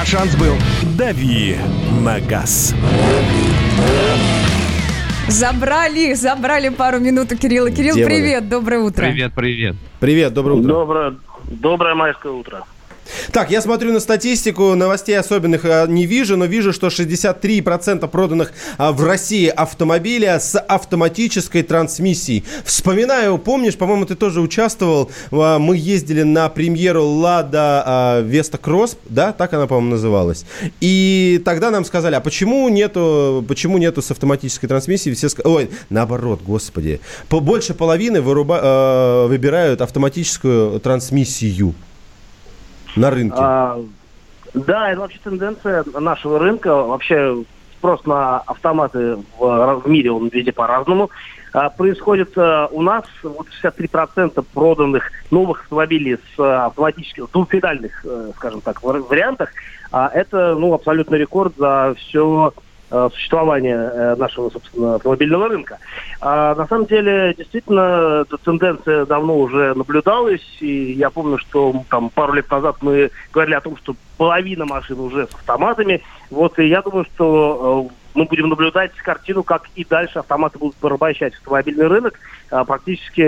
А шанс был. Дави на газ. Забрали, забрали пару минут у Кирилла. Кирилл, Демоны. привет, доброе утро. Привет, привет. Привет, доброе утро. Доброе, доброе майское утро. Так, я смотрю на статистику, новостей особенных а, не вижу, но вижу, что 63% проданных а, в России автомобиля с автоматической трансмиссией. Вспоминаю, помнишь, по-моему, ты тоже участвовал, а, мы ездили на премьеру Лада а, Веста Кросс, да, так она, по-моему, называлась. И тогда нам сказали, а почему нету, почему нету с автоматической трансмиссией? Все ска- Ой, наоборот, господи. По- Больше половины выруба- э, выбирают автоматическую трансмиссию на рынке. А, да, это вообще тенденция нашего рынка. Вообще спрос на автоматы в, в мире, он везде по-разному. А, происходит а, у нас вот 63% проданных новых автомобилей с а, автоматических, двухпедальных, э, скажем так, вари- вариантах. А это, ну, абсолютный рекорд за все э, существование э, нашего, собственно, автомобильного рынка. А, на самом деле, действительно, эта тенденция давно уже наблюдалась, и я помню, что там пару лет назад мы говорили о том, что половина машин уже с автоматами. Вот, и я думаю, что э, мы будем наблюдать картину, как и дальше автоматы будут порабощать автомобильный рынок, практически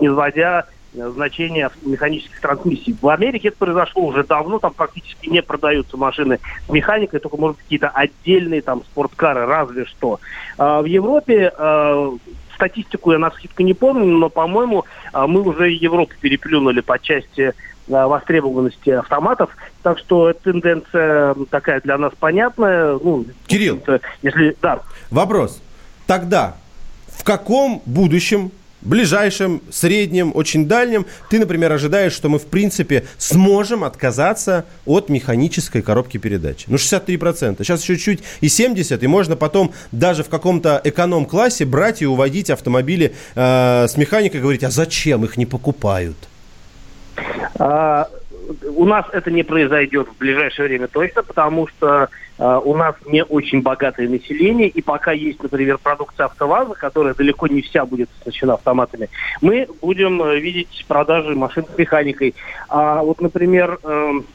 не вводя значение механических трансмиссий. В Америке это произошло уже давно, там практически не продаются машины с механикой, только, может, какие-то отдельные там спорткары, разве что. А, в Европе э, статистику я на скидку не помню, но, по-моему, а, мы уже Европу переплюнули по части а, востребованности автоматов, так что тенденция такая для нас понятная. Ну, Кирилл. Если, да, Вопрос. Тогда в каком будущем, ближайшем, среднем, очень дальнем, ты, например, ожидаешь, что мы, в принципе, сможем отказаться от механической коробки передач? Ну, 63%. Сейчас еще чуть и 70%, и можно потом даже в каком-то эконом-классе брать и уводить автомобили э, с механикой говорить, а зачем их не покупают? А, у нас это не произойдет в ближайшее время точно, потому что а, у нас не очень богатое население, и пока есть, например, продукция АвтоВАЗа, которая далеко не вся будет оснащена автоматами, мы будем э, видеть продажи машин с механикой. А вот, например, эм,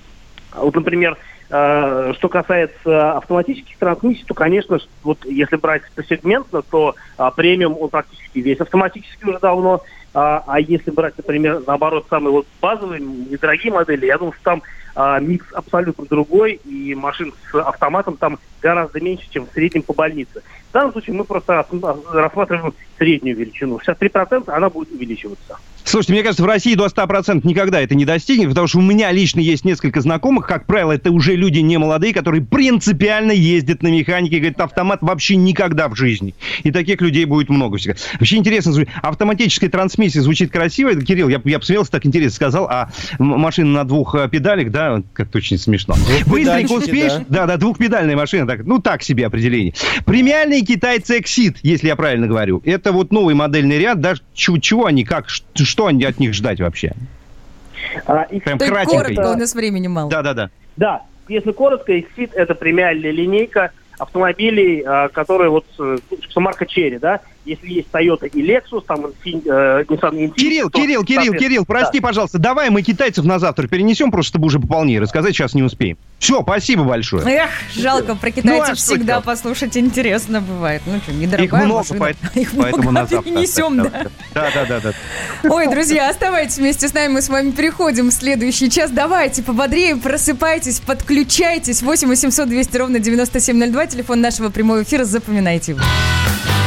вот, например, э, что касается автоматических трансмиссий, то, конечно, вот если брать посегментно, то а, премиум, он практически весь автоматически уже давно. А, а если брать, например, наоборот, самые вот базовые, недорогие модели, я думаю, что там а, микс абсолютно другой, и машин с автоматом там гораздо меньше, чем в среднем по больнице. В данном случае мы просто рас- рассматриваем среднюю величину. 63% она будет увеличиваться. Слушайте, мне кажется, в России до 100% никогда это не достигнет, потому что у меня лично есть несколько знакомых, как правило, это уже люди не молодые, которые принципиально ездят на механике, говорят, автомат вообще никогда в жизни. И таких людей будет много всегда. Вообще интересно, автоматическая трансмиссия звучит красиво. Кирилл, я, я посмеялся, так интересно сказал, а машина на двух э, педалях, да, как-то очень смешно. Быстренько успеешь? да. Да, да, двухпедальная машина, так, ну так себе определение. Премиальный китайцы Exit, если я правильно говорю. Это вот новый модельный ряд, даже чего, чего они, как, ш- что они от них ждать вообще? А, их Прям кратенько. коротко, у нас времени мало. Да-да-да. Да, если коротко, Exit это премиальная линейка автомобилей, а, которые вот, э, марка Cherry, да, если есть Toyota и Lexus, там Infin- э, Nissan Infiniti, Кирилл, то, Кирилл, Кирилл, Кирилл, прости, да. пожалуйста, давай мы китайцев на завтра перенесем, просто чтобы уже пополнее рассказать, сейчас не успеем. Все, спасибо большое. Эх, жалко, про Ну, китайцев а что всегда делать? послушать интересно бывает. Ну что, недорогая Их много, машина. поэтому, Их поэтому много, на завтра перенесем, да. оставим. Да-да-да. Ой, друзья, оставайтесь вместе с нами, мы с вами переходим в следующий час. Давайте пободрее, просыпайтесь, подключайтесь. 8 800 200 ровно 9702, телефон нашего прямого эфира, запоминайте его.